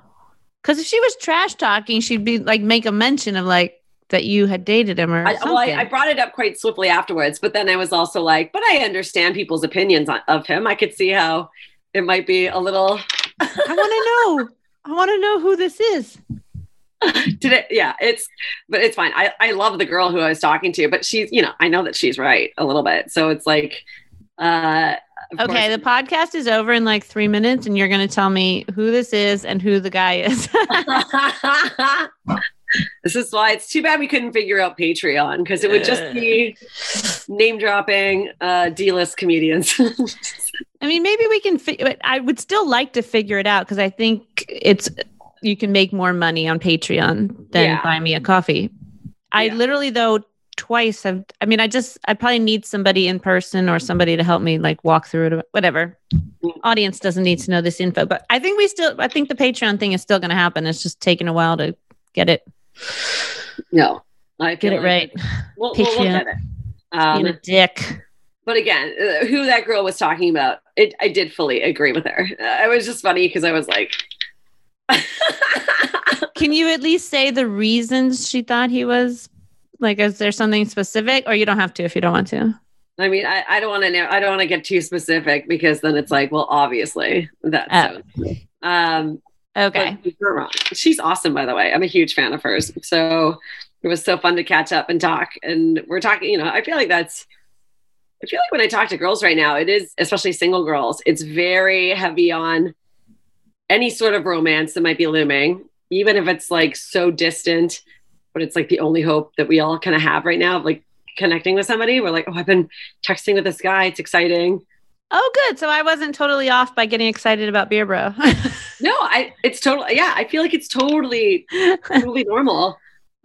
Because if she was trash talking, she'd be like make a mention of like that you had dated him or I, something. well, I, I brought it up quite swiftly afterwards, but then I was also like, but I understand people's opinions on, of him. I could see how it might be a little. I want to know. I want to know who this is. It? Yeah, it's, but it's fine. I, I love the girl who I was talking to, but she's, you know, I know that she's right a little bit. So it's like, uh, Okay, course- the podcast is over in like three minutes, and you're going to tell me who this is and who the guy is. this is why it's too bad we couldn't figure out Patreon because it would just be name dropping uh, D list comedians. I mean, maybe we can. Fi- I would still like to figure it out because I think it's you can make more money on Patreon than Yeah. buy me a coffee. I Yeah. literally though twice have. I mean, I just I probably need somebody in person or somebody to help me like walk through it. Whatever. Mm. Audience doesn't need to know this info, but I think we still. I think the Patreon thing is still going to happen. It's just taking a while to get it no, I get it like right. We'll, we'll look Patreon. at it. Um, Being a dick. but again, uh, who that girl was talking about, it, I did fully agree with her. Uh, it was just funny because I was like, Can you at least say the reasons she thought he was like? Is there something specific, or you don't have to if you don't want to? I mean, I, I don't want to know. I don't want to get too specific because then it's like, well, obviously that's so. Um, Okay. you're wrong. She's awesome, by the way. I'm a huge fan of hers. So it was so fun to catch up and talk. And we're talking, you know, I feel like that's, I feel like when I talk to girls right now, it is, especially single girls, it's very heavy on any sort of romance that might be looming, even if it's like so distant, but it's like the only hope that we all kind of have right now of like connecting with somebody. We're like, oh, I've been texting with this guy. It's exciting. Oh, good. So I wasn't totally off by getting excited about Beer Bro. No, I, it's totally, yeah, I feel like it's totally, totally normal.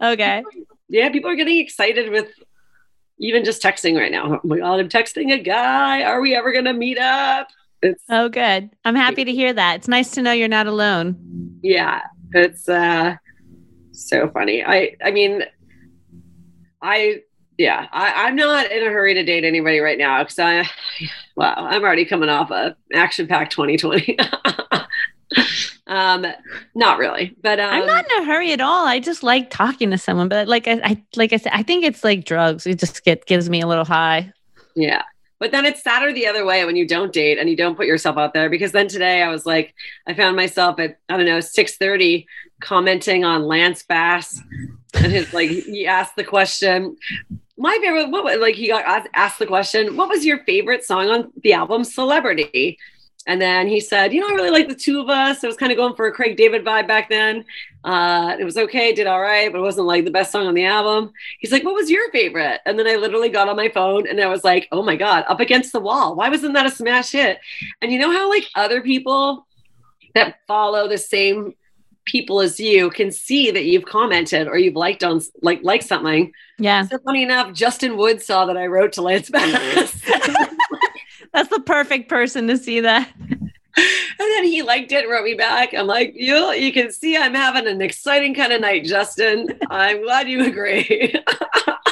okay. yeah people are getting excited with even just texting right now. Oh my god, I'm texting a guy. Are we ever gonna meet up? It's Oh, good. I'm happy to hear that. It's nice to know you're not alone. yeah, it's uh so funny. I I mean, I yeah, I, I'm not in a hurry to date anybody right now because I wow, I'm already coming off a action packed 2020. um, not really, but um, I'm not in a hurry at all. I just like talking to someone, but like I, I like I said, I think it's like drugs. It just get gives me a little high. Yeah. But then it's sadder the other way when you don't date and you don't put yourself out there because then today I was like I found myself at I don't know 6:30 commenting on Lance Bass and his like he asked the question my favorite what was like he got asked the question what was your favorite song on the album Celebrity and then he said you know I really like the two of us I was kind of going for a Craig David vibe back then uh, it was okay did all right but it wasn't like the best song on the album He's like, what was your favorite? And then I literally got on my phone and I was like, oh my God, up against the wall. Why wasn't that a smash hit? And you know how like other people that follow the same people as you can see that you've commented or you've liked on like like something. Yeah, So funny enough, Justin Wood saw that I wrote to Lance Bass. that's the perfect person to see that. And then he liked it, wrote me back. I'm like, you you can see I'm having an exciting kind of night, Justin. I'm glad you agree.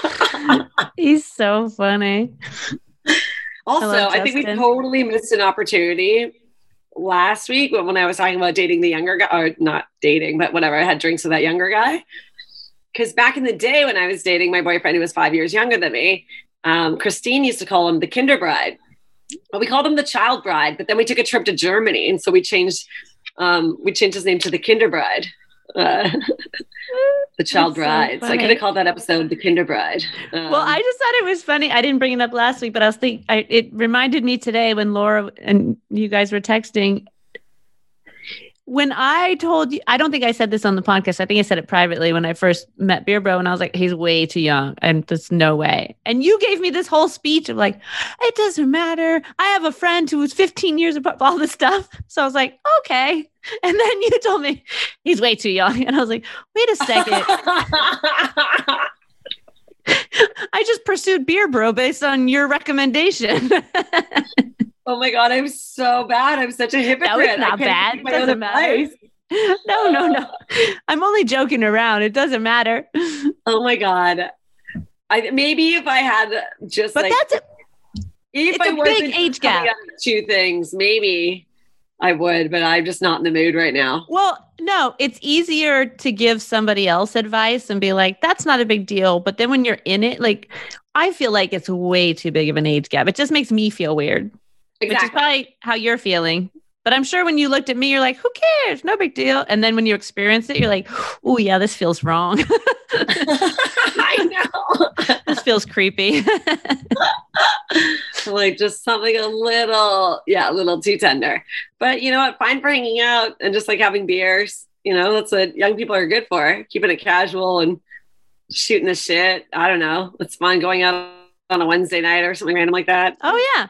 He's so funny. Also, love I, think we totally missed an opportunity last week when when I was talking about dating the younger guy, or not dating, but whatever. I had drinks with that younger guy. Because back in the day when I was dating my boyfriend who was five years younger than me, um, Christine used to call him the Kinder Bride. Well, we called him the Child Bride, but then we took a trip to Germany, and so we changed um, we changed his name to the Kinder Bride. Uh, the Child That's so Bride. So, I could have called that episode the Kinder Bride. Well, Um, I just thought it was funny. I didn't bring it up last week, but I was thinking I, it reminded me today when Laura and you guys were texting. When I told you, I don't think I said this on the podcast. I think I said it privately when I first met Beer Bro, and I was like, "He's way too young, and there's no way." And you gave me this whole speech of like, "It doesn't matter. I have a friend who was 15 years apart, all this stuff." So I was like, "Okay." And then you told me he's way too young, and I was like, "Wait a second." I just pursued Beer Bro based on your recommendation. Oh my god, I'm so bad. I'm such a hypocrite. I not can't bad. my Doesn't matter. no, no, no. I'm only joking around. It doesn't matter. Oh my god. I maybe if I had just But like that's it. if it's I a big age gap. two things, maybe I would, but I'm just not in the mood right now. Well, no, it's easier to give somebody else advice and be like, that's not a big deal. But then when you're in it, like, I feel like it's way too big of an age gap. It just makes me feel weird, which is probably how you're feeling. But I'm sure when you looked at me, you're like, who cares? No big deal. And then when you experience it, you're like, oh, yeah, this feels wrong. I know. this feels creepy. like just something a little, yeah, a little too tender. But you know what? Fine for hanging out and just like having beers. You know, that's what young people are good for. Keeping it casual and shooting the shit. I don't know. It's fun going out on a Wednesday night or something random like that. oh, yeah.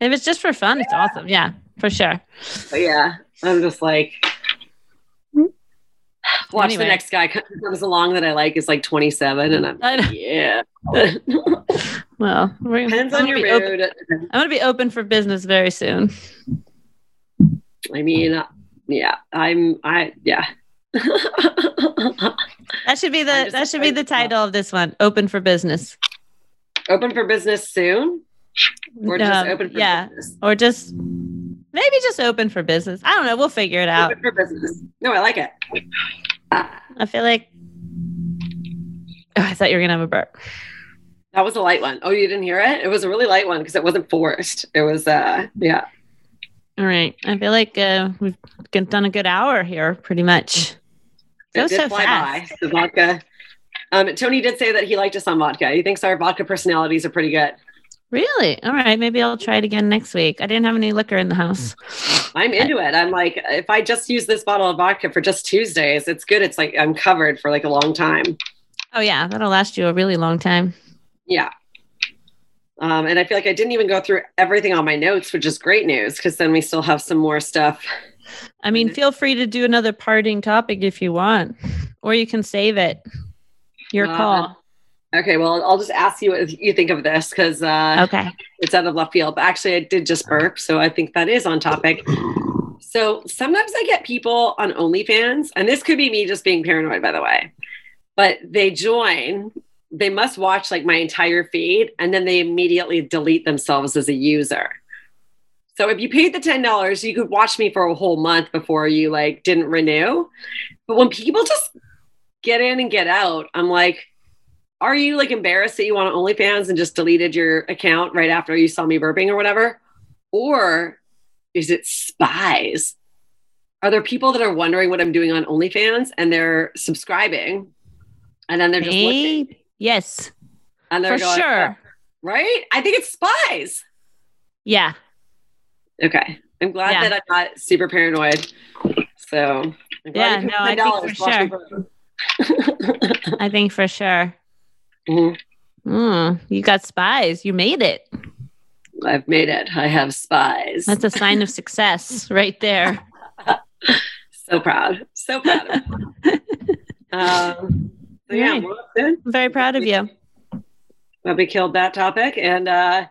If it's just for fun, it's awesome. Yeah, for sure. But yeah, I'm just like, watch Anyway. the next guy co- comes along that I like is like 27, and I'm know. yeah. Well, we're, Depends I'm on gonna your be open- I'm going to be open for business very soon. I mean, uh, yeah, I'm. I yeah. That should be the that should be the title of this one. Open for business. open for business soon, or just Um, open for yeah, business. or just maybe just open for business. I don't know. We'll figure it out. Open for business. No, I like it. I feel like. Oh, I thought you were gonna have a burp. That was a light one. Oh, you didn't hear it? It was a really light one because it wasn't forced. It was, uh, yeah. All right. I feel like uh, we've done a good hour here, pretty much. It so fly fast. by. The vodka. Um, Tony did say that he liked us on vodka. He thinks our vodka personalities are pretty good. Really? All right. Maybe I'll try it again next week. I didn't have any liquor in the house. I'm into it. I'm like, if I just use this bottle of vodka for just Tuesdays, it's good. It's like I'm covered for like a long time. Oh yeah, that'll last you a really long time. Yeah. Um, and I feel like I didn't even go through everything on my notes, which is great news because then we still have some more stuff. I mean, feel free to do another parting topic if you want, or you can save it. Your Uh, call. Okay, well, I'll just ask you what you think of this because uh, Okay. it's out of left field. But actually, I did just burp, so I think that is on topic. So sometimes I get people on OnlyFans, and this could be me just being paranoid, by the way. But they join, they must watch like my entire feed, and then they immediately delete themselves as a user. So if you paid the ten dollars, you could watch me for a whole month before you like didn't renew. But when people just get in and get out, I'm like, are you like embarrassed that you want OnlyFans and just deleted your account right after you saw me burping or whatever? Or is it spies? Are there people that are wondering what I'm doing on OnlyFans and they're subscribing and then they're just looking Yes, and they're for going, sure. Oh, right? I think it's spies. Yeah. Okay. I'm glad Yeah. that I'm not super paranoid. So Yeah, no, I think for to watch me burp. I think for sure. Mhm. Mm, you got spies. You made it. I've made it. I have spies. That's a sign of success right there. so proud. So proud. of you. um, so yeah, Right. well. I'm very proud of you. Well, we killed that topic, and uh,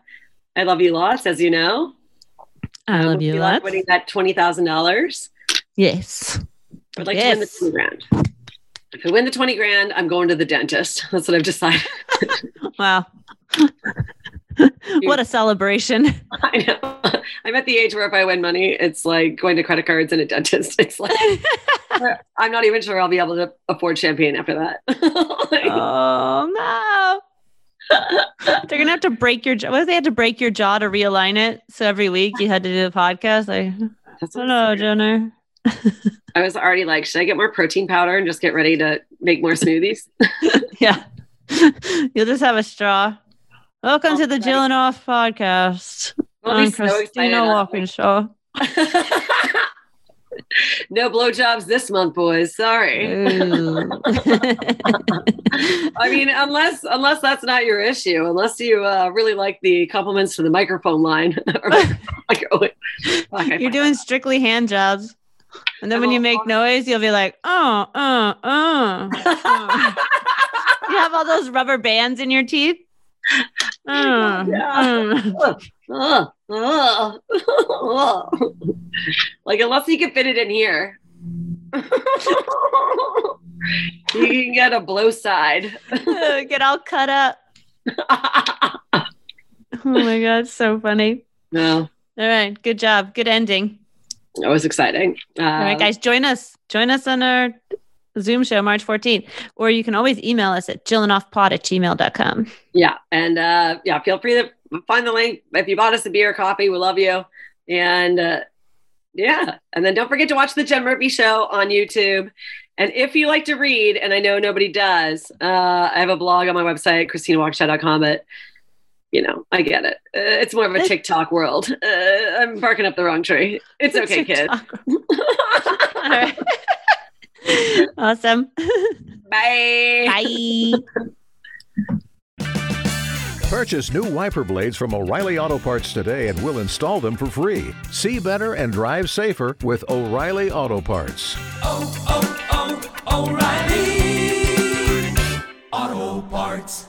I love you lots, as you know. I Um, love would you lots. Winning that twenty thousand dollars. Yes. I'd like to win the Yes. If I win the twenty grand, I'm going to the dentist. That's what I've decided. Wow. what a celebration. I know. I'm at the age where if I win money, it's like going to credit cards and a dentist. It's like I'm not even sure I'll be able to afford champagne after that. Like, oh no. They're gonna have to break your jaw. What if they had to break your jaw to realign it? So every week you had to do the podcast. Like, that's what hello, Jenner. I was already like, should I get more protein powder and just get ready to make more smoothies? Yeah. You'll just have a straw. Welcome to the. Jill and Off podcast. Be I'm so. Christina Walkinshaw. no blowjobs this month, boys. Sorry. I mean, unless unless that's not your issue, unless you uh, really like the compliments to the microphone line. Fuck, You're doing strictly hand jobs. And then when you make noise, you'll be like, oh, uh, uh. uh. you have all those rubber bands in your teeth. Uh, Yeah. uh. Like unless you can fit it in here. you can get a blow side. Get all cut up. Oh my God, so funny. no, All right, good job. Good ending. That was exciting. Uh, All right, guys, join us. Join us on our Zoom show March 14th. Or you can always email us at jillanoffpod at gmail.com. Yeah, and uh, yeah, feel free to find the link if you bought us a beer or coffee. We love you, and uh, yeah, and then don't forget to watch the Jen Murphy Show on YouTube. And if you like to read, and I know nobody does, uh, I have a blog on my website, ChristinaWalkinshaw.com. But you know, I get it. Uh, it's more of a TikTok world. Uh, I'm barking up the wrong tree. It's okay, kid. awesome. Bye. Bye. Purchase new wiper blades from O'Reilly Auto Parts today and we'll install them for free. See better and drive safer with O'Reilly Auto Parts. Oh, oh, oh, O'Reilly Auto Parts.